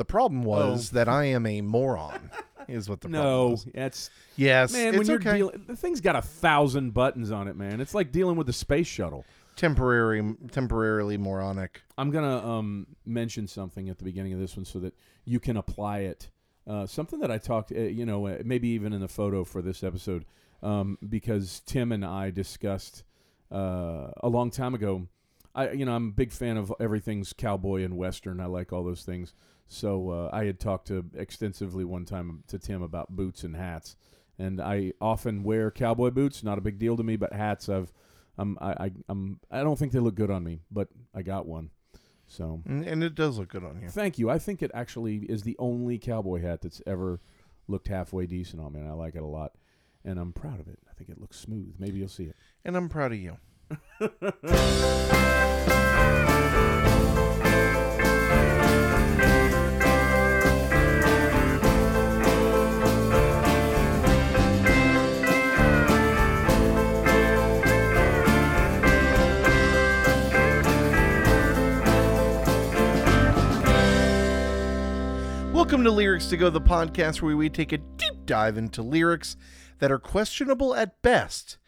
The problem was that I am a moron. Is what the problem Oh. No, was. that's Yes, man. it's when you're okay. dealing, the thing's got a thousand buttons on it, man. It's like dealing with the space shuttle. temporary, temporarily moronic. I'm gonna um, mention something at the beginning of this one so that you can apply it. Uh, something that I talked, uh, you know, uh, maybe even in the photo for this episode, um, because Tim and I discussed uh, a long time ago. I, you know, I'm a big fan of everything's cowboy and western. I like all those things. So uh, I had talked to extensively one time to Tim about boots and hats, and I often wear cowboy boots. Not a big deal to me, but hats, I've, I'm, I, I, I'm, I don't think they look good on me, but I got one. So And, and it does look good on you. thank you. I think it actually is the only cowboy hat that's ever looked halfway decent on me, and I like it a lot. And I'm proud of it. I think it looks smooth. Maybe you'll see it. And I'm proud of you. Welcome to Lyrics to Go, the podcast where we take a deep dive into lyrics that are questionable at best,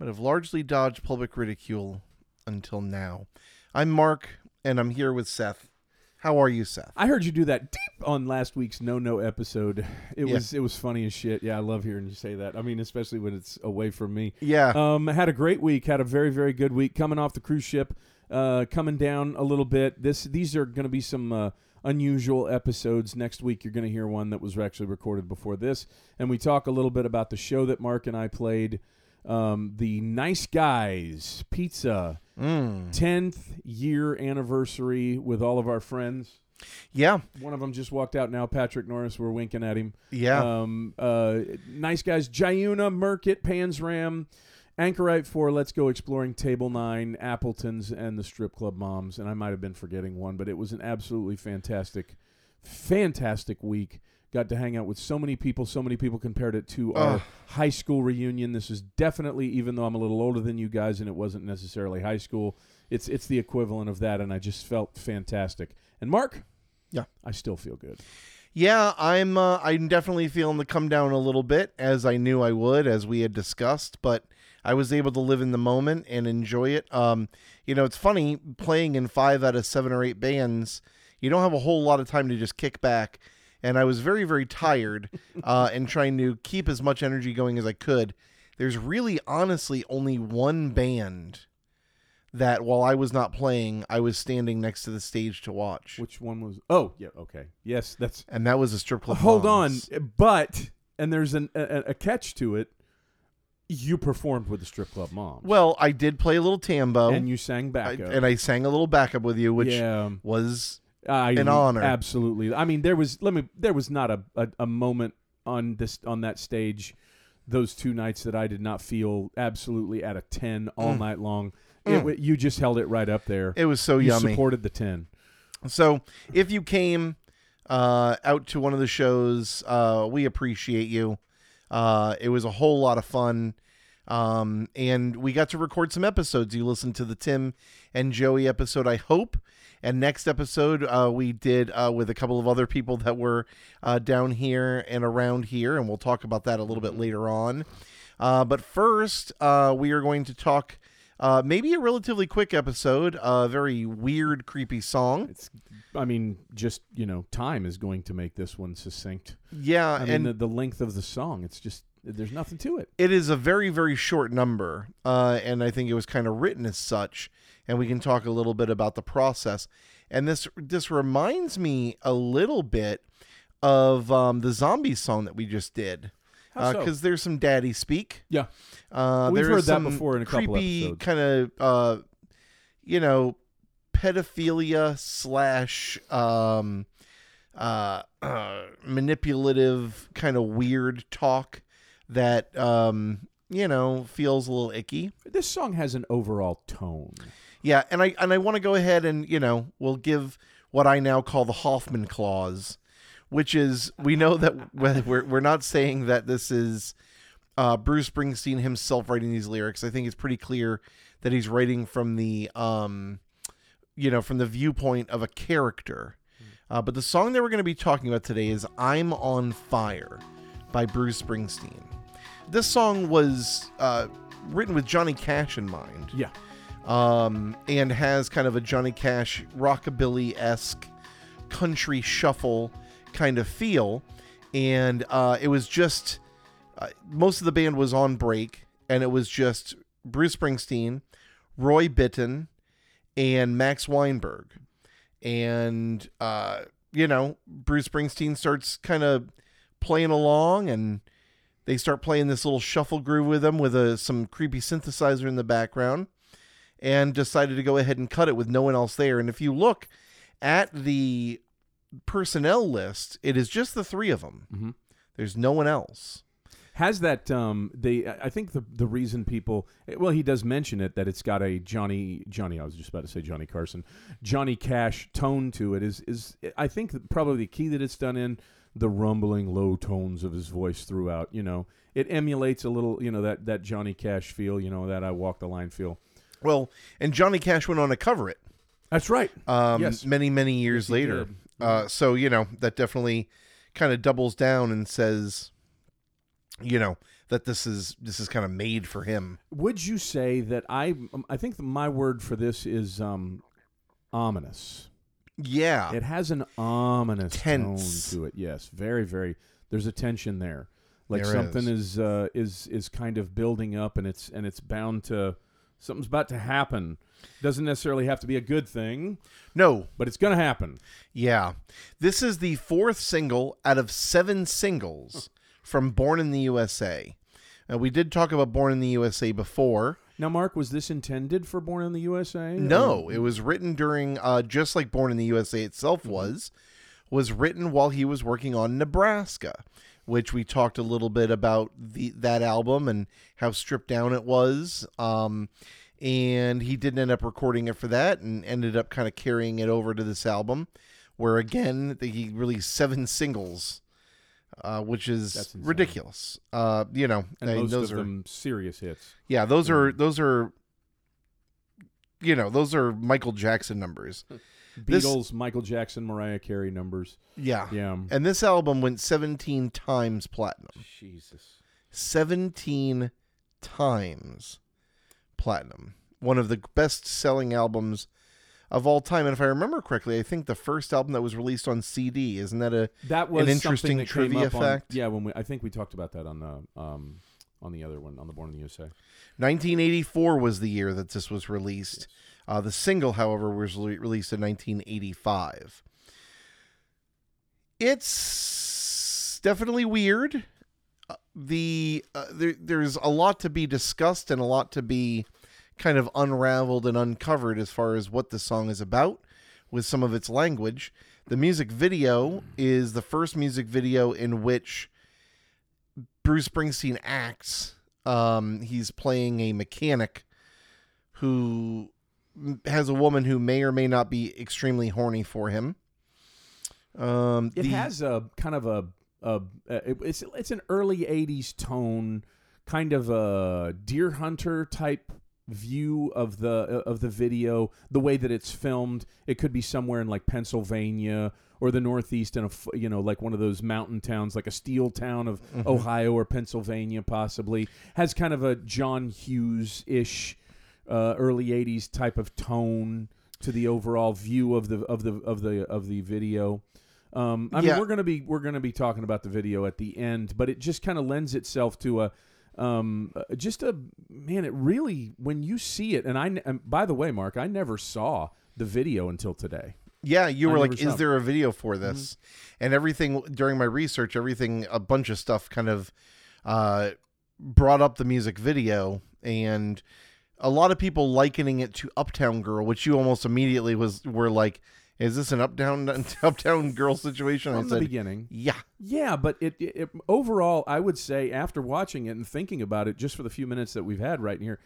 but have largely dodged public ridicule until now. I'm Mark, and I'm here with Seth. How are you, Seth? I heard you do that deep on last week's No No episode. It Yeah. was it was funny as shit. Yeah, I love hearing you say that. I mean, especially when it's away from me. Yeah. Um, had a great week. Had a very very good week. Coming off the cruise ship, uh, coming down a little bit. This these are going to be some uh, unusual episodes. Next week you're going to hear one that was actually recorded before this, and we talk a little bit about the show that Mark and I played. Um, the Nice Guys Pizza Mm. 10th year anniversary with all of our friends. Yeah. One of them just walked out now. Patrick Norris. We're winking at him. Yeah. Um, uh, nice guys. Jayuna, Merkit, Pansram, Anchorite 4, Let's Go Exploring, Table 9, Appleton's, and the Strip Club Moms. And I might have been forgetting one, but it was an absolutely fantastic, fantastic week. Got to hang out with so many people. So many people compared it to our high school reunion. This is definitely, even though I'm a little older than you guys and it wasn't necessarily high school, it's it's the equivalent of that. And I just felt fantastic. And Mark, Yeah. I still feel good. Yeah, I'm uh, I'm definitely feeling the come down a little bit as I knew I would as we had discussed, but I was able to live in the moment and enjoy it. Um, you know, it's funny playing in 5 out of 7 or 8 bands, you don't have a whole lot of time to just kick back and I was very very tired uh and trying to keep as much energy going as I could. There's really honestly only one band that while I was not playing, I was standing next to the stage to watch. Which one was? Oh, yeah. Okay. Yes, that's. And that was a strip club. Hold on, but and there's an, a, a catch to it. You performed with the strip club moms. Well, I did play a little tambo, and you sang I- backup. and I sang a little backup with you, which yeah, was I, an honor. Absolutely. I mean, there was let me. There was not a, a, a moment on this on that stage, those two nights that I did not feel absolutely at a ten all Mm. night long. Mm. It, you just held it right up there. it was so you yummy. supported the ten. So if you came uh, out to one of the shows, uh, we appreciate you. Uh, it was a whole lot of fun. Um, and we got to record some episodes. You listened to the Tim and Joey episode, I hope. And next episode, uh, we did uh, with a couple of other people that were uh, down here and around here. And we'll talk about that a little bit later on. Uh, but first, uh, we are going to talk uh, maybe a relatively quick episode, a very weird, creepy song. It's. I mean, just you know, time is going to make this one succinct. Yeah, I mean, and the, the length of the song. It's just there's nothing to it. it is a very, very short number, uh, and I think it was kind of written as such. And we can talk a little bit about the process. And this this reminds me a little bit of um, the zombie song that we just did, How so? because there's some daddy speak. Yeah. Uh, We've there heard that before in a couple creepy kind of, uh, you know, pedophilia slash um, uh, uh, manipulative kind of weird talk that um, you know feels a little icky. This song has an overall tone. Yeah, and I and I want to go ahead and you know we'll give what I now call the Hoffman clause, which is we know that we're we're not saying that this is uh, Bruce Springsteen himself writing these lyrics. I think it's pretty clear that he's writing from the um, you know from the viewpoint of a character. Uh, but the song that we're going to be talking about today is I'm on Fire by Bruce Springsteen. This song was uh, written with Johnny Cash in mind Yeah. um, and has kind of a Johnny Cash rockabilly esque country shuffle kind of feel. And uh, it was just uh, most of the band was on break, and it was just Bruce Springsteen, Roy Bittan, and Max Weinberg. And, uh, you know, Bruce Springsteen starts kind of playing along and they start playing this little shuffle groove with him with a, some creepy synthesizer in the background and decided to go ahead and cut it with no one else there. And if you look at the personnel list, it is just the three of them. Mhm. There's no one else. Has that um they I think the the reason people well he does mention it that it's got a Johnny Johnny I was just about to say Johnny Carson Johnny Cash tone to it is is I think probably the key that it's done in the rumbling low tones of his voice throughout you know it emulates a little you know that that Johnny Cash feel you know that I walk the line feel Well, and Johnny Cash went on to cover it that's right um, Yes. many, many years he later. did. Uh, so, you know, that definitely kind of doubles down and says, you know, that this is this is kind of made for him. would you say that I um, I think my word for this is um ominous Yeah. It has an ominous Tense. tone to it. Yes, very, very. There's a tension there, like There something is uh, is is kind of building up, and it's and it's bound to something's about to happen. Doesn't necessarily have to be a good thing, no, but it's going to happen. Yeah. This is the fourth single out of seven singles from Born in the USA. Uh, we did talk about Born in the USA before. Now, Mark, was this intended for Born in the USA? No, it was written during, uh, just like Born in the USA itself was, was written while he was working on Nebraska, which we talked a little bit about the that album and how stripped down it was. Um, and he didn't end up recording it for that and ended up kind of carrying it over to this album, where again he released seven singles. Uh, which is ridiculous. Uh, you know, and I mean, most those of are them serious hits. yeah, those are Mm. those are you know, those are Michael Jackson numbers. This- Beatles, Michael Jackson, Mariah Carey numbers. Yeah. Yeah. And this album went 17 times platinum. Jesus. 17 times platinum. One of the best selling albums of all time. And if I remember correctly, I think the first album that was released on CD, isn't that a That was an interesting that trivia up on- yeah, when we I think we talked about that on the um on the other one on the Born in the USA. 1984 was the year that this was released. Uh, the single, however, was re- released in 1985. It's definitely weird. The uh, there, there's a lot to be discussed and a lot to be kind of unraveled and uncovered as far as what the song is about with some of its language. The music video is the first music video in which Bruce Springsteen acts. Um, he's playing a mechanic who has a woman who may or may not be extremely horny for him. Um, It the- has a kind of a, a it's it's an early '80s tone, kind of a deer hunter type view of the of the video. The way that it's filmed, it could be somewhere in like Pennsylvania or the Northeast, in a you know like one of those mountain towns, like a steel town of Ohio or Pennsylvania, possibly has kind of a John Hughes ish uh, early '80s type of tone to the overall view of the of the of the of the video. Um, I Yeah. mean, we're gonna be we're gonna be talking about the video at the end, but it just kind of lends itself to a um, uh, just a man. It really when you see it, and I and by the way, Mark, I never saw the video until today. Yeah, you were never like, "Is it. there a video for this?" And everything during my research, everything, a bunch of stuff, kind of uh, brought up the music video, and a lot of people likening it to Uptown Girl, which you almost immediately was were like, "Is this an Uptown Uptown Girl situation?" From I the beginning, "Yeah, yeah, but it, it, it overall, I would say after watching it and thinking about it, just for the few minutes that we've had right here,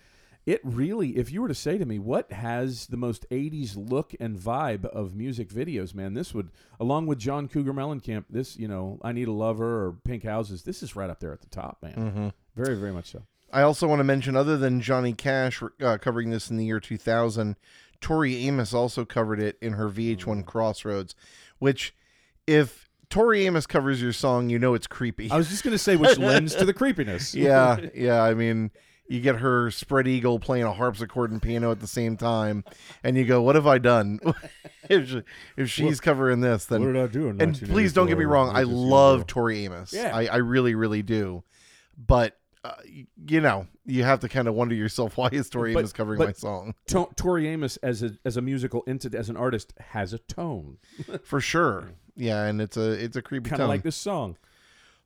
it really, if you were to say to me, what has the most '80s look and vibe of music videos, man, this would, along with John Cougar Mellencamp, this, you know, I Need a Lover or Pink Houses, this is right up there at the top, man. Mm-hmm. Very, very much so. I also want to mention, other than Johnny Cash uh, covering this in the year 2000, Tori Amos also covered it in her VH1 mm. Crossroads, which if Tori Amos covers your song, you know it's creepy. I was just gonna say, which lends to the creepiness. yeah, yeah. I mean, you get her spread eagle playing a harpsichord and piano at the same time, and you go, "What have I done?" if, she, if she's covering this, then What did I do? And please don't get me wrong, I love Tori Amos. Yeah. I, I really, really do. But uh, you know, you have to kind of wonder yourself, why is Tori But- Amos covering my song? To- Tori Amos as a as a musical entity, as an artist, has a tone, For sure. Yeah, and it's a it's a creepy kind of like this song.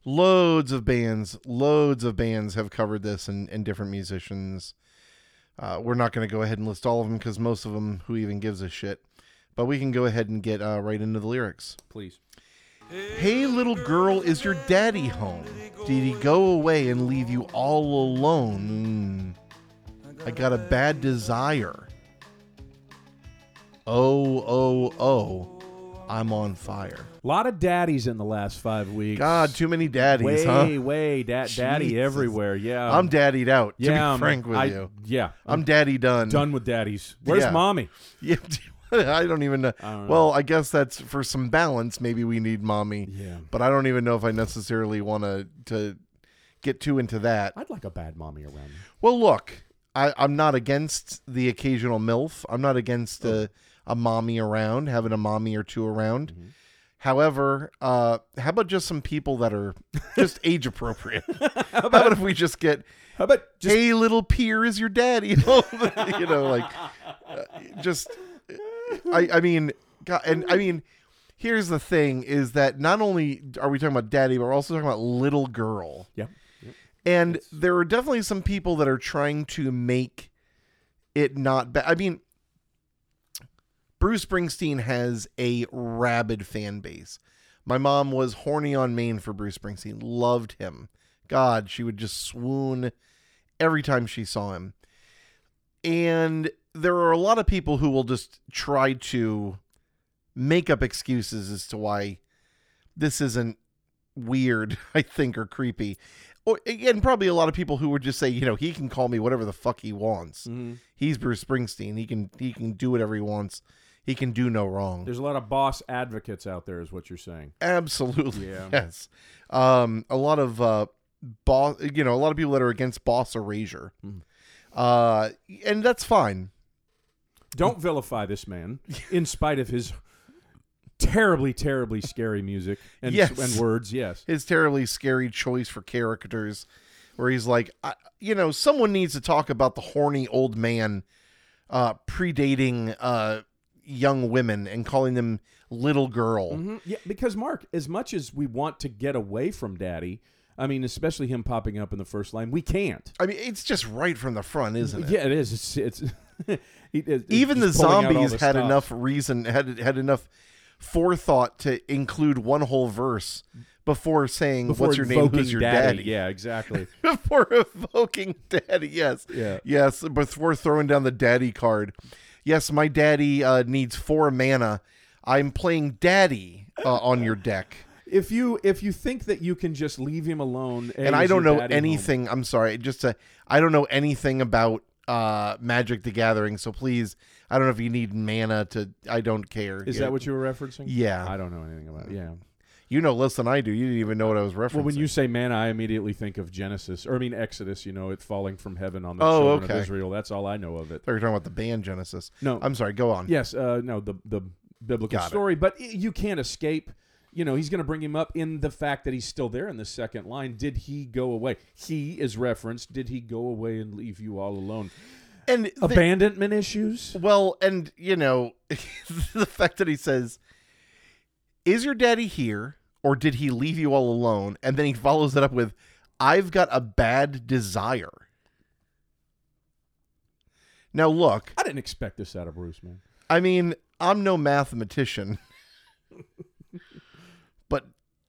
loads of bands, loads of bands have covered this, and, and different musicians. Uh, we're not going to go ahead and list all of them because most of them, who even gives a shit? But we can go ahead and get uh, right into the lyrics. Please. Hey, little girl, is your daddy home? Did he go away and leave you all alone? Mm, I got a bad desire. Oh, oh, oh, I'm on fire. A lot of daddies in the last five weeks. God, too many daddies, way, huh? way, da- daddy Jesus. everywhere. Yeah, I'm daddied out, to yeah, be um, frank with I- you. Yeah, I'm daddy done. done with daddies. Where's Yeah. mommy? Yeah, I don't even know. I don't know. Well, I guess that's for some balance. Maybe we need mommy, Yeah, but I don't even know if I necessarily want to to get too into that. I'd like a bad mommy around me. Well, look, I, I'm not against the occasional MILF. I'm not against a, a mommy around, having a mommy or two around. Mhm. However, uh, how about just some people that are just age appropriate? how about if we just get, How about just hey, little peer is your daddy? you know, like, uh, just, I, I mean, God, and I mean, here's the thing is that not only are we talking about daddy, but we're also talking about little girl. Yep. And there are definitely some people that are trying to make it not bad. I mean, Bruce Springsteen has a rabid fan base. My mom was horny on main for Bruce Springsteen, loved him. God, she would just swoon every time she saw him. And there are a lot of people who will just try to make up excuses as to why this isn't weird, I think, or creepy. Or and probably a lot of people who would just say, you know, he can call me whatever the fuck he wants. Mhm. He's Bruce Springsteen. He can he can do whatever he wants. He can do no wrong. There's a lot of boss advocates out there, is what you're saying. Absolutely. Yeah. Yes. Um, a lot of uh, boss, you know, a lot of people that are against boss erasure. Mhm. Uh, and that's fine. Don't vilify this man, in spite of his terribly, terribly scary music and, Yes. and words. Yes. His terribly scary choice for characters, where he's like, I, you know, someone needs to talk about the horny old man uh, predating uh, young women and calling them little girl. Mhm. Yeah, because Mark, as much as we want to get away from Daddy, I mean, especially him popping up in the first line, we can't. I mean, it's just right from the front, isn't it? Yeah, it is. It's, it's he- even the just pulling out all zombies had stops. enough reason had had enough forethought to include one whole verse before saying before what's your name who's your daddy, Yeah, exactly. before evoking daddy yes Yeah. yes before throwing down the daddy card yes my daddy uh, needs four mana i'm playing daddy uh, on your deck If you if you think that you can just leave him alone, and i don't know daddy home? anything i'm sorry just to, i don't know anything about uh magic the gathering so please i don't know if you need mana to i don't care Is that what you were referencing? yeah I don't know anything about. it. Yeah. You know less than I do. You didn't even know what I was referencing. Well, when you say manna, I immediately think of Genesis, or I mean Exodus. You know, it falling from heaven on the Oh, children okay. of Israel. That's all I know of it. I thought you were talking about the band Genesis. No, I'm sorry. Go on. yes, uh, no, the the biblical Got it. story, but i- you can't escape. You know, he's going to bring him up in the fact that he's still there in the second line. Did he go away? He is referenced. Did he go away and leave you all alone? And the- Abandonment issues. well, and you know, the fact that he says, "Is your daddy here, or did he leave you all alone?" And then he follows it up with, "I've got a bad desire." Now, look. I didn't expect this out of Bruce, man. I mean, I'm no mathematician,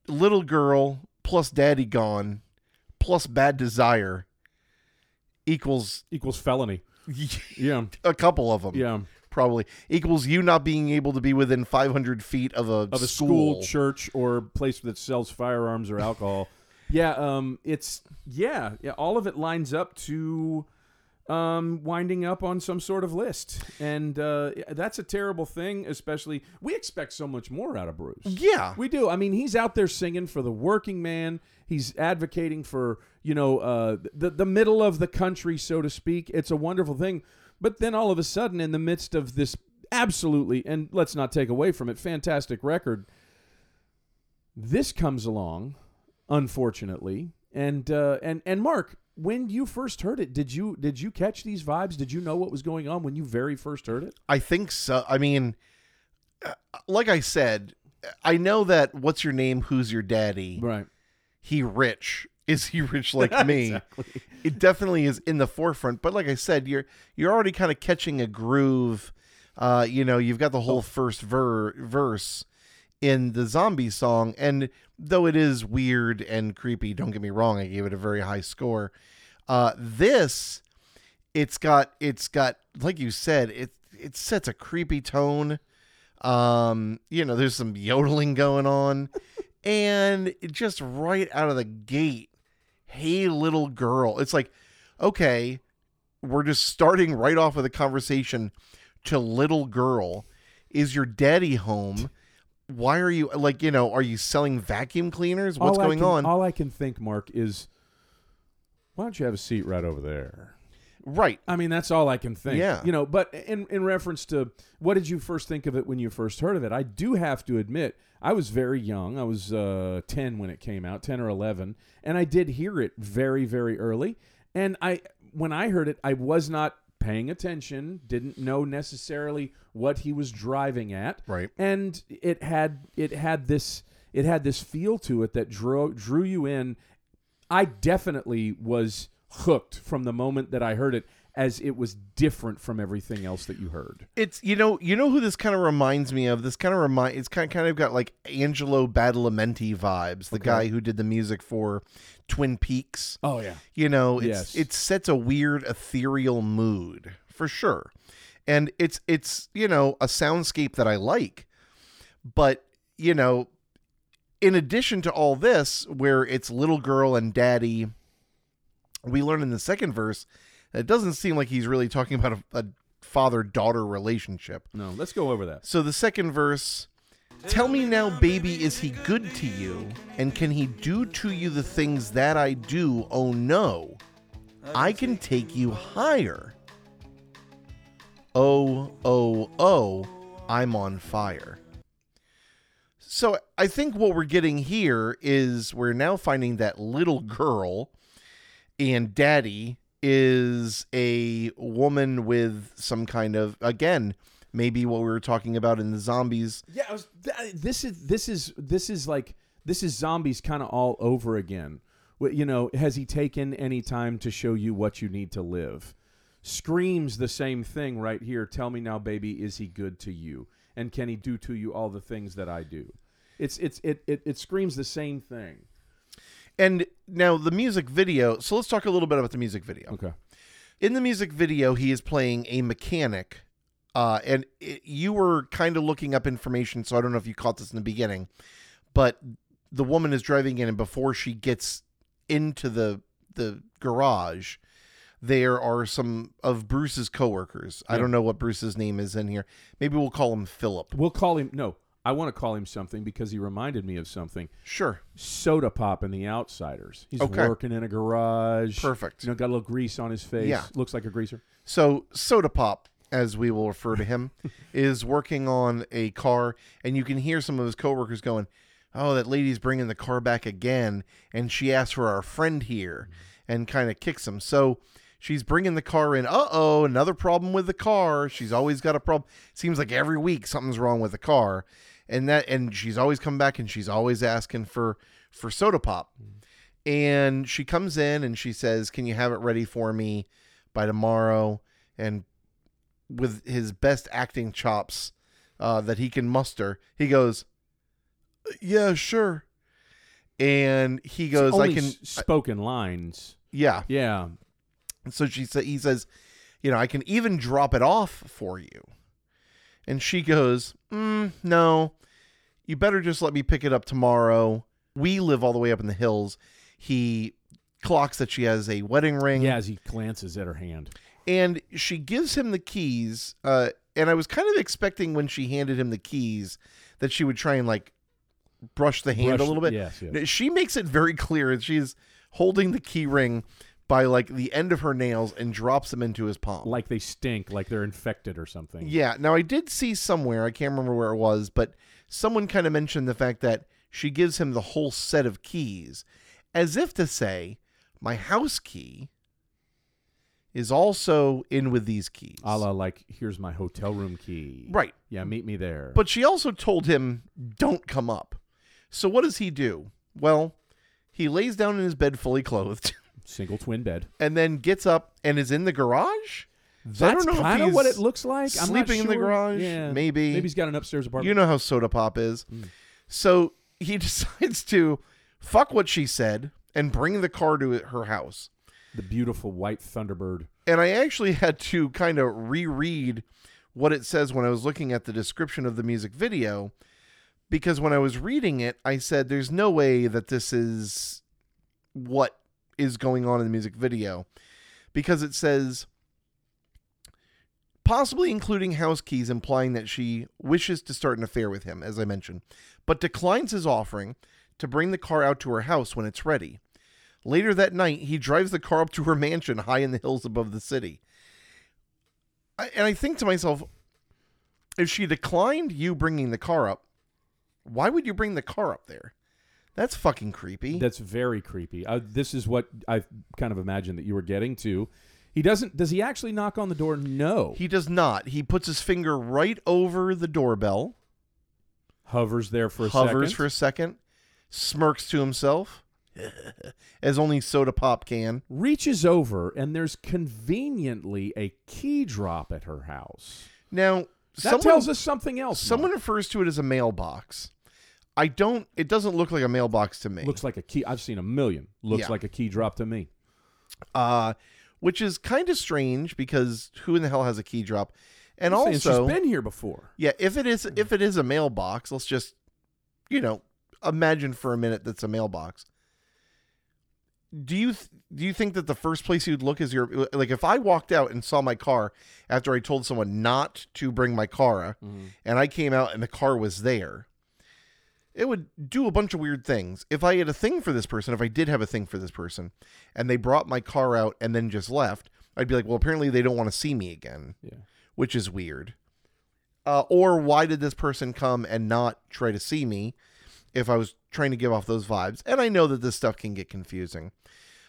little girl plus daddy gone plus bad desire equals Equals felony. Yeah, a couple of them. yeah. Probably equals you not being able to be within 500 feet of a of a school, church, or place that sells firearms or alcohol. yeah, um, it's yeah, yeah. All of it lines up to um, winding up on some sort of list, and uh, that's a terrible thing. Especially, we expect so much more out of Bruce. Yeah. We do. I mean, he's out there singing for the working man. He's advocating for you know uh, the the middle of the country, so to speak. It's a wonderful thing. But then all of a sudden, in the midst of this absolutely, and let's not take away from it, fantastic record, this comes along, unfortunately, and uh, and and Mark. When you first heard it, did you did you catch these vibes? Did you know what was going on when you very first heard it? I think so. I mean, uh, like I said, I know that what's your name, who's your daddy? Right. He rich. Is he rich like me? Exactly. It definitely is in the forefront. But like I said, you're you're already kind of catching a groove. Uh, you know, you've got the whole first ver- verse in the zombie song, and though it is weird and creepy, don't get me wrong, I gave it a very high score. Uh, this, it's got it's got like you said, it it sets a creepy tone. Um, you know, there's some yodeling going on, and it just right out of the gate, hey little girl. It's like, okay, we're just starting right off with a conversation to little girl. Is your daddy home? Why are you like you know? Are you selling vacuum cleaners? What's All going can- on? All I can think, Mark, is why don't you have a seat right over there? right. I mean, that's all I can think. Yeah. You know, but in in reference to what did you first think of it when you first heard of it? I do have to admit, I was very young. I was uh, 10 when it came out, 10 or 11, and I did hear it very very early. And I when I heard it, I was not paying attention, didn't know necessarily what he was driving at. Right. And it had it had this it had this feel to it that drew drew you in I definitely was hooked from the moment that I heard it as it was different from everything else that you heard. It's you know you know who this kind of reminds me of. This kind of remind it's kind of, kind of got like Angelo Badalamenti vibes, the Okay. guy who did the music for Twin Peaks. Oh yeah. You know, it's Yes. it sets a weird ethereal mood for sure, and it's it's you know a soundscape that I like, but you know, in addition to all this, where it's little girl and daddy, we learn in the second verse it doesn't seem like he's really talking about a, a father daughter relationship. No, let's go over that. So the second verse Tell me now, baby, is he good to you? And can he do to you the things that I do? Oh no, I can take you higher. Oh, oh, oh, I'm on fire. So I think what we're getting here is we're now finding that little girl and daddy is a woman with some kind of, again, maybe what we were talking about in the zombies Yeah, was, this is this is this is like this is zombies kind of all over again. You know, has he taken any time to show you what you need to live? Screams the same thing right here. Tell me now, baby, is he good to you? And can he do to you all the things that I do? It's it's it it, it screams the same thing. And now the music video. So let's talk a little bit about the music video. Okay. In the music video, he is playing a mechanic, uh, and it, you were kind of looking up information. So I don't know if you caught this in the beginning, but the woman is driving in, and before she gets into the the garage, there are some of Bruce's coworkers. I don't know what Bruce's name is in here. Maybe we'll call him Philip. We'll call him no. I want to call him something because he reminded me of something. Sure, Sodapop in The Outsiders. He's Okay. working in a garage. perfect. You know, got a little grease on his face. Yeah. Looks like a greaser. So Sodapop, as we will refer to him, is working on a car, and you can hear some of his coworkers going, "Oh, that lady's bringing the car back again," and she asks for our friend here, and kind of kicks him. So she's bringing the car in. Uh oh, another problem with the car. She's always got a problem. Seems like every week something's wrong with the car, and that and she's always come back and she's always asking for for Sodapop. And she comes in and she says, "Can you have it ready for me by tomorrow?" And with his best acting chops uh, that he can muster, he goes, "Yeah, sure." And he goes, "I can." spoken lines. yeah. Yeah. So she said, "He says, you know, I can even drop it off for you." And she goes, mm, "No, you better just let me pick it up tomorrow. We live all the way up in the hills." He clocks that she has a wedding ring. Yeah, as he glances at her hand. and she gives him the keys. Uh, and I was kind of expecting when she handed him the keys that she would try and like brush the hand Brush- a little bit. yes, yes. She makes it very clear that she's holding the key ring by like the end of her nails and drops them into his palm. Like they stink, like they're infected or something. Yeah. Now I did see somewhere, I can't remember where it was, but someone kind of mentioned the fact that she gives him the whole set of keys, as if to say, my house key is also in with these keys. A la like, here's my hotel room key. Right. Yeah, meet me there. But she also told him, don't come up. So what does he do? Well, he lays down in his bed fully clothed single twin bed. and then gets up and is in the garage. That's I don't know kind of what it looks like. I'm not sleeping in the sure. garage, Yeah, maybe. Maybe he's got an upstairs apartment. You know how Sodapop is. Hmm. So he decides to fuck what she said and bring the car to her house. the beautiful white Thunderbird. And I actually had to kind of reread what it says when I was looking at the description of the music video because when I was reading it, I said, there's no way that this is what is going on in the music video because it says possibly including house keys, implying that she wishes to start an affair with him, as I mentioned, but declines his offering to bring the car out to her house when it's ready. Later that night, he drives the car up to her mansion high in the hills above the city. I, and I think to myself, if she declined you bringing the car up, why would you bring the car up there? That's fucking creepy. That's very creepy. Uh, this is what I kind of imagined that you were getting to. He doesn't. Does he actually knock on the door? No. he does not. He puts his finger right over the doorbell, hovers there for a hovers second. for a second, smirks to himself, as only Sodapop can. reaches over, and there's conveniently a key drop at her house. Now, That someone, tells us something else. someone Mark. refers to it as a mailbox. I don't. It doesn't look like a mailbox to me. looks like a key. I've seen a million. Looks Yeah. like a key drop to me. uh, which is kind of strange because who in the hell has a key drop? And I'm saying also, she's been here before. yeah, if it is if it is a mailbox, let's just you know imagine for a minute that's a mailbox. Do you th- do you think that the first place you'd look is your like if I walked out and saw my car after I told someone not to bring my car uh, and I came out and the car was there, it would do a bunch of weird things. If I had a thing for this person, if I did have a thing for this person, and they brought my car out and then just left, I'd be like, well, apparently they don't want to see me again, Yeah. which is weird. Uh, or why did this person come and not try to see me if I was trying to give off those vibes? And I know that this stuff can get confusing.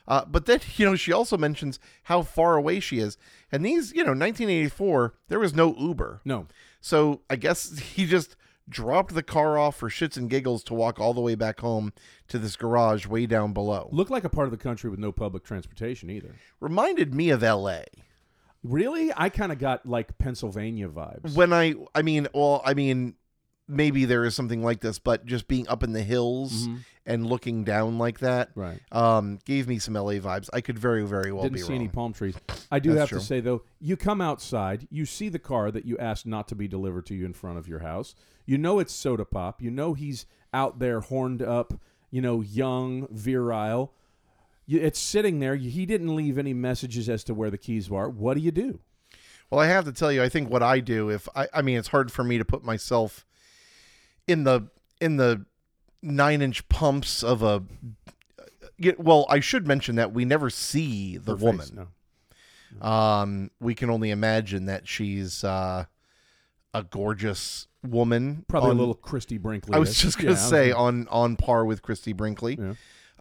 Uh, but then, you know, she also mentions how far away she is. And these, you know, 1984, there was no Uber. No. So I guess he just dropped the car off for shits and giggles to walk all the way back home to this garage way down below. Looked like a part of the country with no public transportation either. Reminded me of LA. Really? I kind of got like Pennsylvania vibes. When I I mean, well, I mean maybe there is something like this, but just being up in the hills Mhm. and looking down like that Right. um gave me some LA vibes. I could very very well Didn't be see wrong. any palm trees. I do That's have true. to say though, you come outside, you see the car that you asked not to be delivered to you in front of your house. You know it's Sodapop. You know he's out there horned up, you know, young, virile. It's sitting there. He didn't leave any messages as to where the keys were. What do you do? Well, I have to tell you, I think what I do if I I mean it's hard for me to put myself in the in the nine inch pumps of a well, I should mention that we never see the Her woman. face, no. Um, we can only imagine that she's uh, a gorgeous woman. Probably on- a little Christie Brinkley. I was just gonna say on on par with Christie Brinkley. Yeah.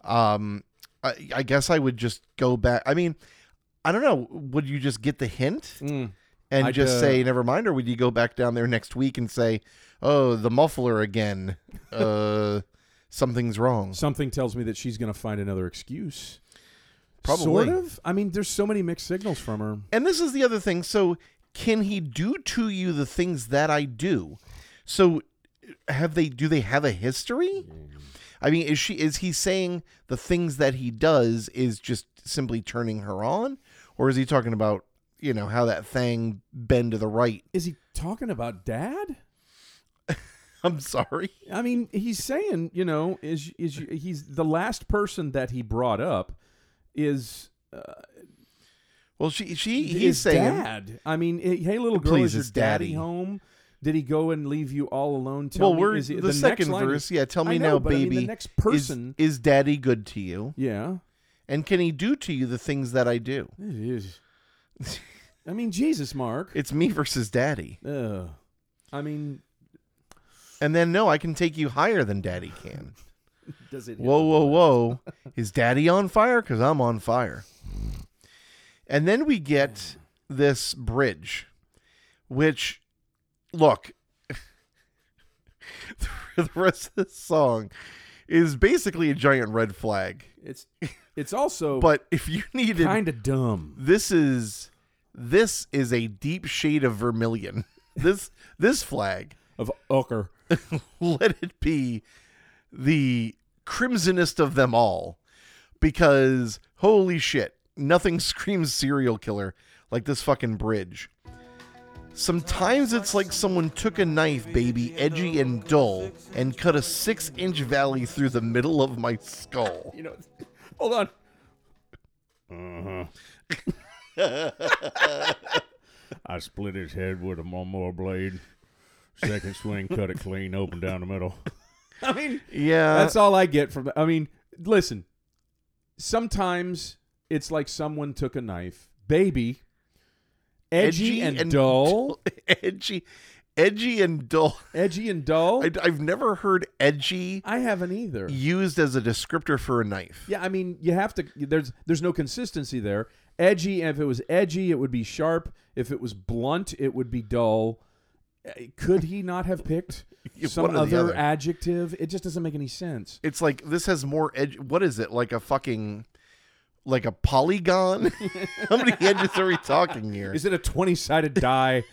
Um, I, I guess I would just go back. I mean, I don't know. Would you just get the hint Mm. And I'd, just uh, say never mind, or would you go back down there next week and say, "Oh, the muffler again. Uh, something's wrong." Something tells me that she's going to find another excuse. Probably. Sort of. I mean, there's so many mixed signals from her. And this is the other thing. So, can he do to you the things that I do? So, have they? Do they have a history? I mean, is she? Is he saying the things that he does is just simply turning her on, or is he talking about you know how that thing bend to the right? Is he talking about dad? I'm sorry. I mean, he's saying, you know, is is he's the last person that he brought up is uh, Well, she she he's saying dad. I mean, eh, hey, little girl, Please, is your his daddy daddy. home? Did he go and leave you all alone? Tell well, me, is he, the, next second verse. is- yeah, tell me know, now, but I mean, baby. the next is- person. is, daddy good to you? yeah, And can he do to you the things that I do? it is. I mean, Jesus, Mark. It's me versus daddy. Ugh. I mean, And then no, I can take you higher than daddy can. does it? hit Whoa, the whoa, whoa. Is daddy on fire? Because I'm on fire. And then we get this bridge, which, look, the rest of this song is basically a giant red flag. It's it's also But if you needed, kind of dumb. this is this is a deep shade of vermilion. This this flag, Of ochre. let it be the crimsonest of them all, because holy shit, nothing screams serial killer like this fucking bridge. Sometimes it's like someone took a knife, baby, edgy and dull, and cut a six inch valley through the middle of my skull. You know, hold on. Uh huh. I split his head with a lawnmower blade. Second swing, cut it clean, open down the middle. I mean, Yeah. that's all I get from that. I mean, listen. Sometimes it's like someone took a knife, baby, edgy, and, dull, edgy, edgy and dull. edgy and dull. I, have never heard edgy I haven't either. used as a descriptor for a knife. Yeah, I mean, you have to. There's there's no consistency there. Edgy. If it was edgy, it would be sharp. If it was blunt, it would be dull. Uh, Could he not have picked some one or the other other. adjective? It just doesn't make any sense. It's like this has more edge. What is it? Like a fucking, like a polygon? How many edges are we talking here? Is it a twenty sided die?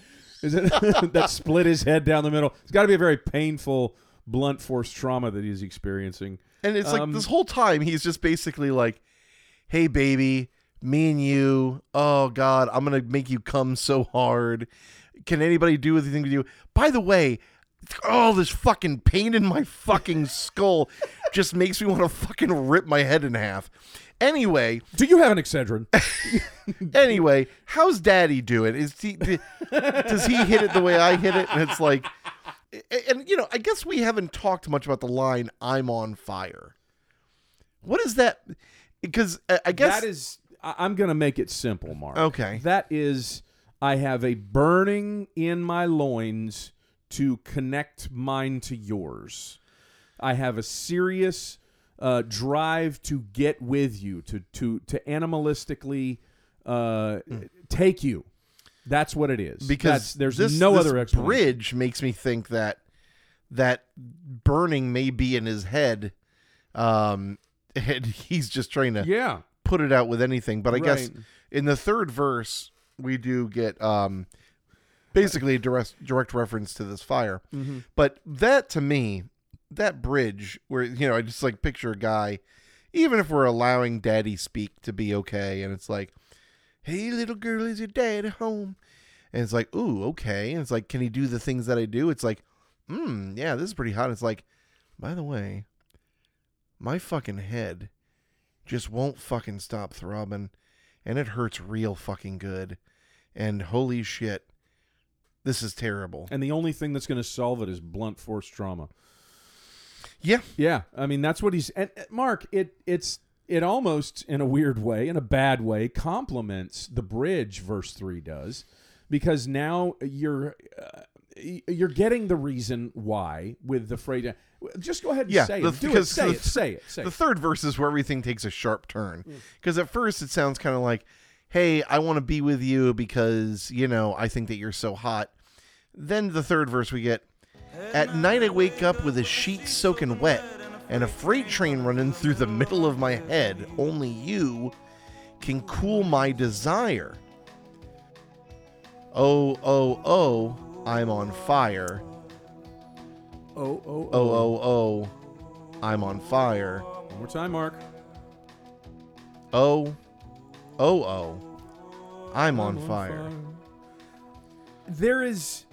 Is it that split his head down the middle? It's got to be a very painful, blunt force trauma that he's experiencing. And it's like Um, this whole time he's just basically like, "Hey, baby, me and you. Oh God, I'm gonna make you come so hard. Can anybody do anything to you? By the way." Oh, this fucking pain in my fucking skull just makes me want to fucking rip my head in half. Anyway, Do you have an Excedrin? anyway, how's Daddy doing? Is he does he hit it the way I hit it? And it's like, and you know, I guess we haven't talked much about the line "I'm on fire." What is that? Because uh, I guess that is. I'm going to make it simple, Mark. Okay. That is, I have a burning in my loins to connect mine to yours. I have a serious uh, drive to get with you, to to to animalistically uh, take you. That's what it is. Because That's- there's this, no this other explanation. bridge makes me think that that burning may be in his head, um, and he's just trying to Yeah. put it out with anything. But I guess in the third verse, we do get um, basically a direct, direct reference to this fire. Mm-hmm. But that to me, that bridge where you know I just like picture a guy, even if we're allowing Daddy speak to be okay, and it's like, "Hey, little girl, is your dad at home?" And it's like, "Ooh, okay." And it's like, "Can he do the things that I do?" It's like, "Hmm, yeah, this is pretty hot." It's like, by the way, my fucking head just won't fucking stop throbbing, and it hurts real fucking good. And holy shit, this is terrible. And the only thing that's going to solve it is blunt force trauma. Yeah, Yeah, I mean that's what he's. And uh, Mark, it it's it almost in a weird way, in a bad way, complements the bridge. Verse three does, because now you're uh, you're getting the reason why with the phrase. Just go ahead and Yeah, say the- it. Do it. Say the it. Say it. Say the it. third verse is where everything takes a sharp turn. Because at first it sounds kind of like, hey, I want to be with you because, you know, I think that you're so hot. Then the third verse we get, at night I wake up with a sheet soaking wet and a freight train running through the middle of my head. Only you can cool my desire. Oh, oh, oh, I'm on fire. Oh oh Oh, oh, oh, oh I'm on fire. One more time, Mark. Oh, oh, oh, I'm on fire. There is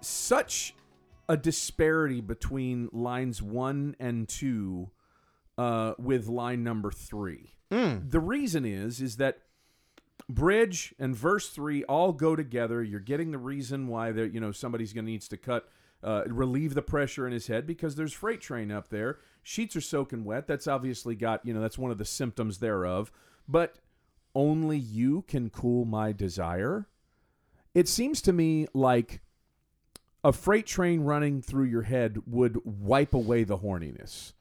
such a disparity between lines one and two uh, with line number three. Mm. The reason is is that bridge and verse three all go together. You're getting the reason why there, you know, somebody's going to needs to cut, uh, relieve the pressure in his head because there's freight train up there. Sheets are soaking wet. That's obviously got, you know, that's one of the symptoms thereof. But only you can cool my desire. It seems to me like a freight train running through your head would wipe away the horniness,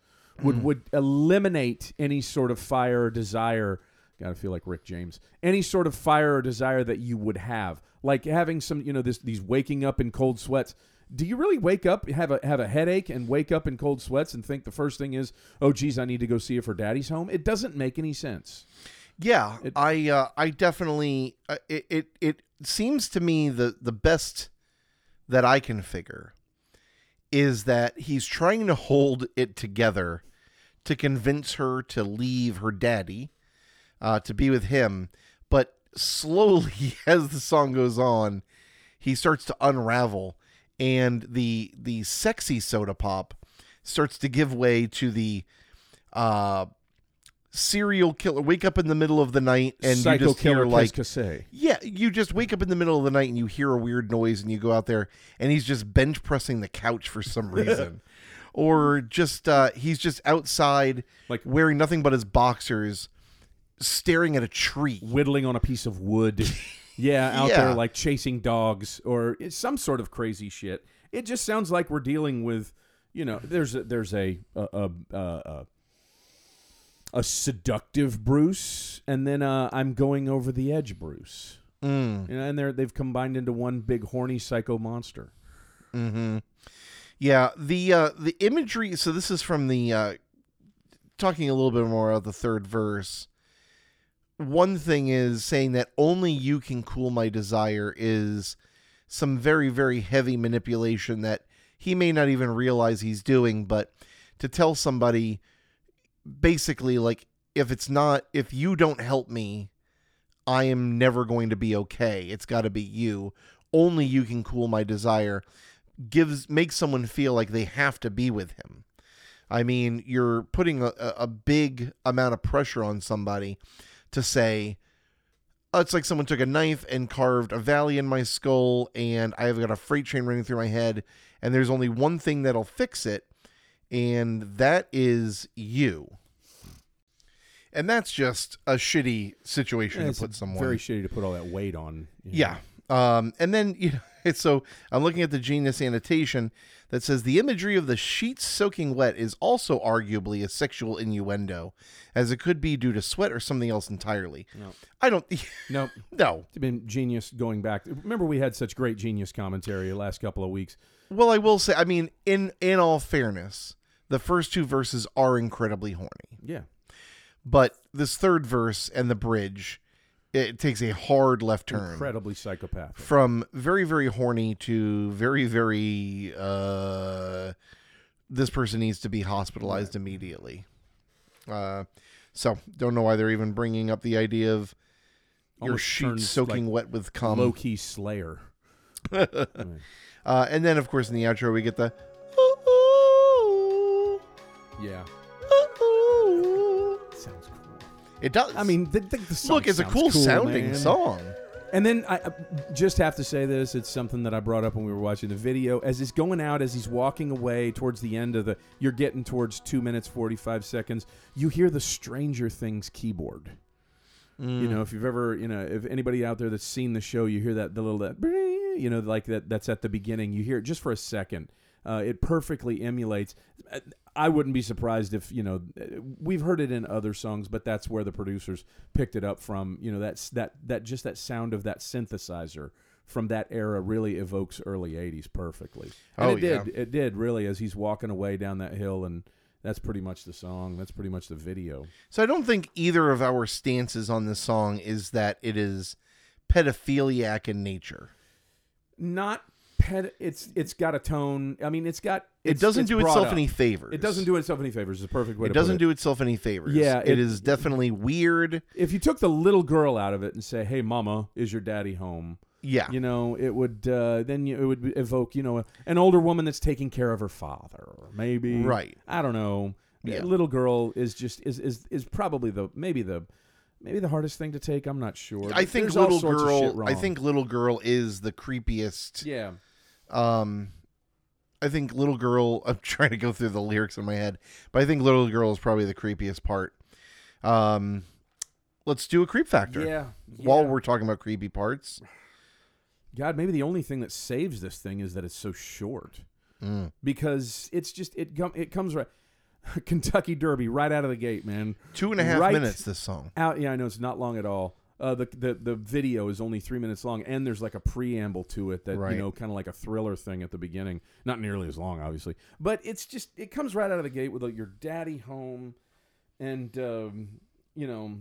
would would eliminate any sort of fire or desire. Gotta feel like Rick James. Any sort of fire or desire that you would have, like having some, you know, this these waking up in cold sweats. Do you really wake up, have a have a headache, and wake up in cold sweats and think the first thing is, oh, geez, I need to go see if her daddy's home? It doesn't make any sense. Yeah, It- I uh, I definitely uh, it, it it seems to me the the best that I can figure is that he's trying to hold it together to convince her to leave her daddy uh, to be with him, but slowly as the song goes on, he starts to unravel, and the the sexy Sodapop starts to give way to the uh serial killer wake up in the middle of the night and Psycho you just killer hear like yeah you just wake up in the middle of the night and you hear a weird noise and you go out there and he's just bench pressing the couch for some reason or just uh he's just outside Like- wearing nothing but his boxers staring at a tree whittling on a piece of wood. yeah, out Yeah. there like chasing dogs or some sort of crazy shit. It just sounds like we're dealing with, you know, there's a, there's a a, a, a, a seductive Bruce, and then uh, I'm going over the edge, Bruce. mm, You know, and they're they've combined into one big horny psycho monster. mm-hmm. yeah the uh the imagery so this is from the uh talking a little bit more about the third verse one thing is saying that only you can cool my desire is some very very heavy manipulation that he may not even realize he's doing but to tell somebody basically like if it's not if you don't help me i am never going to be okay. It's got to be you. Only you can cool my desire. Gives makes someone feel like they have to be with him. I mean you're putting a, a big amount of pressure on somebody to say oh, it's like someone took a knife and carved a valley in my skull and i've got a freight train running through my head and there's only one thing that'll fix it and that is you and that's just a shitty situation it's to put someone very shitty to put all that weight on. yeah. Um, and then you know, it's so I'm looking at the genius annotation that says the imagery of the sheets soaking wet is also arguably a sexual innuendo, as it could be due to sweat or something else entirely. No. I don't. No, No. It's been genius going back. Remember, we had such great genius commentary the last couple of weeks. Well, I will say. I mean, in in all fairness, the first two verses are incredibly horny, Yeah. But this third verse and the bridge, it takes a hard left turn. Incredibly psychopathic. from very very horny to very very uh this person needs to be hospitalized immediately uh so don't know why they're even bringing up the idea of your Almost sheets turns, soaking like, wet with cum Low key Slayer. Uh and then of course in the outro we get the ooh, ooh, Yeah. It does I mean, the, the, the song look it's a sounds cool, sounding man. song And then I I just have to say this. It's something that I brought up when we were watching the video. As he's going out, as he's walking away towards the end of the, you're getting towards two minutes, 45 seconds, you hear the Stranger Things keyboard. Mm. You know, if you've ever, you know, if anybody out there that's seen the show, you hear that, the little, that, you know, like that, that's at the beginning. You hear it just for a second. Uh, it perfectly emulates. uh, I wouldn't be surprised if you know we've heard it in other songs, but that's where the producers picked it up from. You know, that's that that just that sound of that synthesizer from that era really evokes early '80s perfectly. And Oh, it did. It did really as he's walking away down that hill, and that's pretty much the song. That's pretty much the video. So I don't think either of our stances on this song is that it is pedophiliac in nature. Not It's it's got a tone. I mean, it's got. It doesn't it's do itself up. any favors. It doesn't do itself any favors. Is the perfect way It to doesn't it. do itself any favors. Yeah, it it- is definitely weird. If you took the little girl out of it and say, "Hey, mama, is your daddy home?" Yeah, You know, it would uh, then you, it would evoke you know an older woman that's taking care of her father, maybe. Right. I don't know. Yeah. Little girl is just is is is probably the maybe the maybe the hardest thing to take. I'm not sure. I think There's little sorts of shit girl. I think little girl is the creepiest. yeah. Um, I think little girl. I'm trying to go through the lyrics in my head, but I think little girl is probably the creepiest part. Um, let's do a creep factor. Yeah. While we're talking about creepy parts. God, maybe the only thing that saves this thing is that it's so short. Mm. Because it's just it com- it comes right Kentucky Derby right out of the gate, man. Two and a half Right. minutes. This song. Out yeah, I know it's not long at all. Uh, the, the the video is only three minutes long, and there's like a preamble to it that Right. you know, kind of like a thriller thing at the beginning. Not nearly as long, obviously, but it's just it comes right out of the gate with like, your daddy home, and um, you know,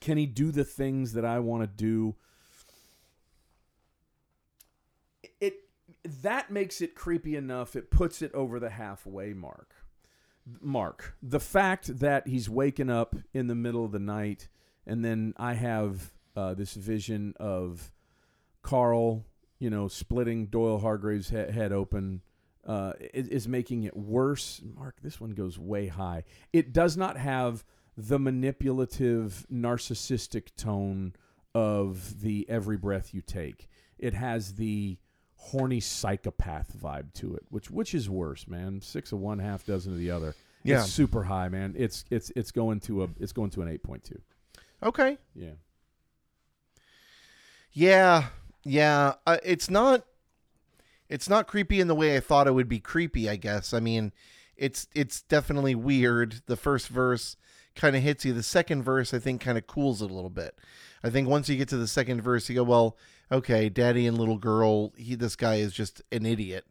can he do the things that I want to do? It that makes it creepy enough. It puts it over the halfway mark. Mark, the fact that he's waking up in the middle of the night, and then I have uh, this vision of Karl, you know, splitting Doyle Hargrave's he- head open, uh, is, is making it worse. Mark, this one goes way high. It does not have the manipulative, narcissistic tone of the every breath you take. It has the horny psychopath vibe to it, which which is worse, man. Six of one, half dozen of the other. Yeah. It's super high, man. It's it's it's going to a it's going to an eight point two. Okay. Yeah. Yeah, yeah. Uh, it's not. It's not creepy in the way I thought it would be creepy. I guess. I mean, it's it's definitely weird. The first verse kind of hits you. The second verse, I think, kind of cools it a little bit. I think once you get to the second verse, you go, well, okay, daddy and little girl. He, this guy is just an idiot.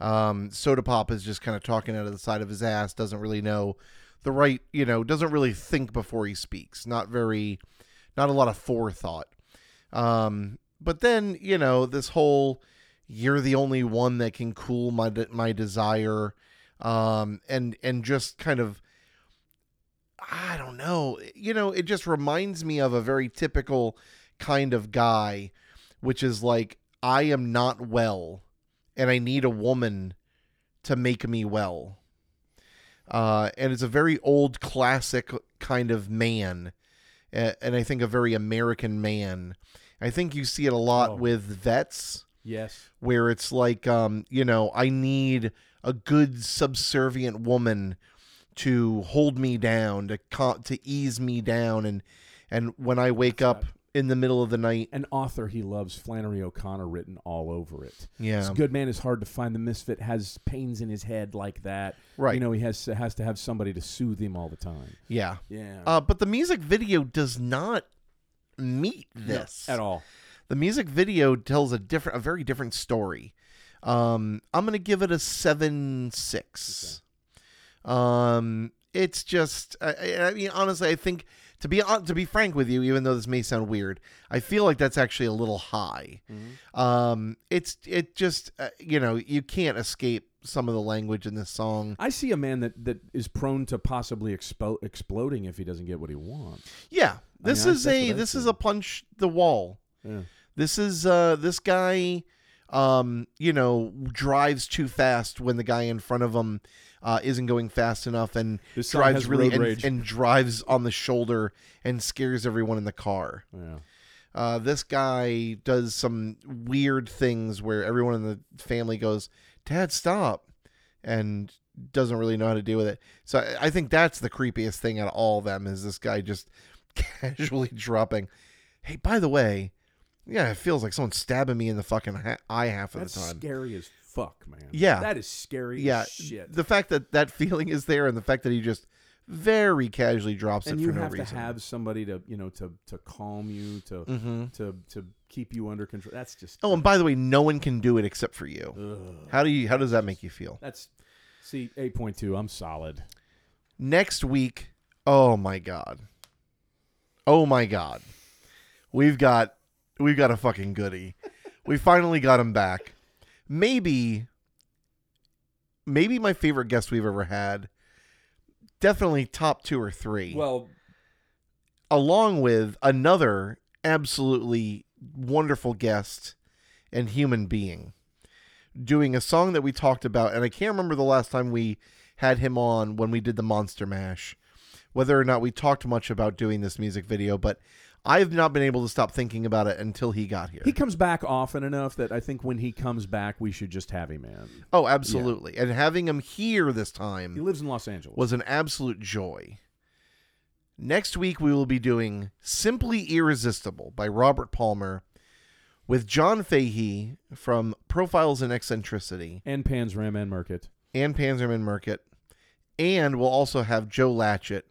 Um, Sodapop is just kind of talking out of the side of his ass. Doesn't really know the right, you know, doesn't really think before he speaks. Not very, not a lot of forethought. Um, but then you know this whole you're the only one that can cool my de- my desire, um, and and just kind of I don't know, you know, it just reminds me of a very typical kind of guy, which is like I am not well, and I need a woman to make me well. Uh, and it's a very old classic kind of man, and I think a very American man. I think you see it a lot Oh. with vets Yes. where it's like um you know i need a good subservient woman to hold me down to co- to ease me down and and when i wake What's up? In the middle of the night An author he loves, Flannery O'Connor, written all over it. yeah This good man is hard to find. The misfit has pains in his head like that. right You know, he has has to have somebody to soothe him all the time. yeah Yeah. uh but the music video does not meet this at all. the music video tells a different a very different story um i'm gonna give it a seven six um it's just I- I mean honestly i think to be hon- to be frank with you even though this may sound weird i feel like that's actually a little high. Um it's it just uh, you know you can't escape some of the language in this song. I see a man that, that is prone to possibly expo- exploding if he doesn't get what he wants. yeah this mean, is that's a I this is a punch the wall. Yeah. This is uh this guy um you know drives too fast when the guy in front of him uh isn't going fast enough and This drives really and, and drives on the shoulder and scares everyone in the car. Yeah. Uh this guy does some weird things where everyone in the family goes, "Dad, stop." and doesn't really know how to deal with it. So I- I think that's the creepiest thing out of all of them is this guy just casually dropping, "Hey, by the way, yeah, it feels like someone's stabbing me in the fucking ha- eye half of That's the time." scary as fuck, man. Yeah. That is scary yeah, as shit. the fact that that feeling is there and the fact that he just very casually drops and it you for no reason. have reason. to have somebody to, you know, to to calm you, to hmm to to keep you under control. That's just Oh, and by the way, no one can do it except for you. Ugh. How do you? How does that make you feel? That's see, eight point two. I'm solid. next week oh my god oh my god we've got we've got a fucking goodie. We finally got him back. Maybe maybe my favorite guest we've ever had definitely top two or three. Well, along with another absolutely wonderful guest and human being doing a song that we talked about and i can't remember the last time we had him on when we did the monster mash whether or not we talked much about doing this music video, but I've not been able to stop thinking about it until he got here. He comes back often enough that I think when he comes back, we should just have him in. oh, absolutely. And having him here this time. He lives in Los Angeles. was an absolute joy. Next week, we will be doing Simply Irresistible by Robert Palmer with John Fahey from Profiles in Eccentricity and Pan's Ram and Merkit. and Panzerman Merkit. And we'll also have Joe Latchett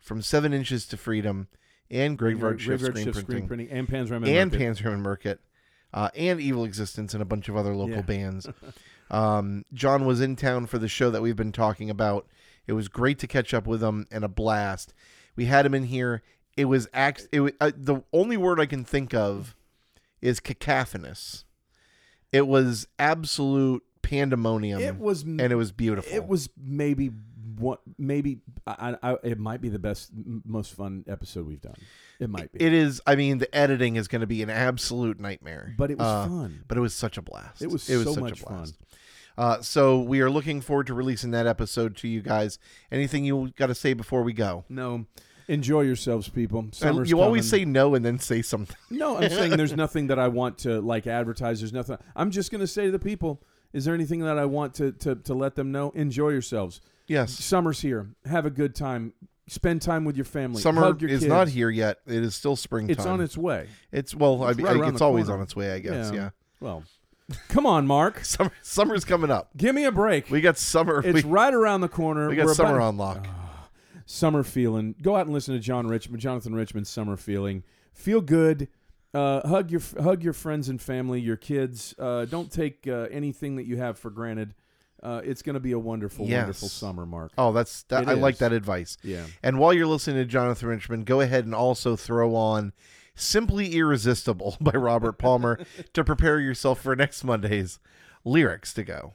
from Seven Inches to Freedom and Graveyard Shift Graveyard Screen Shift Printing Printing and Pan's and, Merkit. Panzerman Merkit uh, and Evil Existence and a bunch of other local Yeah. bands. um, John was in town for the show that we've been talking about. It was great to catch up with him and a blast. We had him in here. It was act. It was, uh, the only word I can think of is cacophonous. It was absolute pandemonium, It was and it was beautiful. It was maybe what maybe I, I, it might be the best most fun episode we've done. It might be. It is. I mean, the editing is going to be an absolute nightmare. but it was Uh, fun. But it was such a blast. It was it was so such much a fun. blast. Uh, so we are looking forward to releasing that episode to you guys. Anything you got to say before we go? No. Enjoy yourselves, people. Summer's you always coming. say no and then say something. No, I'm saying there's nothing that I want to like advertise. There's nothing. I'm just going to say to the people, is there anything that I want to, to, to let them know? Enjoy yourselves. Yes. Summer's here. Have a good time. Spend time with your family. Summer Hug your is kids. not here yet. It is still springtime. It's on its way. It's well, It's I, right I, around it's the always corner. on its way. I guess. Yeah. Yeah. Well, come on, Mark. Summer, summer's coming up. Give me a break. We got summer. it's we, right around the corner. we got We're summer about- on lock. Summer feeling. Go out and listen to John Richman, Jonathan Richman's Summer Feeling. Feel good. Uh, hug your hug your friends and family, your kids. Uh, don't take uh, anything that you have for granted. Uh, it's going to be a wonderful, Yes. wonderful summer, Mark. Oh, that's that. I like that advice. Yeah. And while you're listening to Jonathan Richman, go ahead and also throw on Simply Irresistible by Robert Palmer to prepare yourself for next Monday's lyrics to go.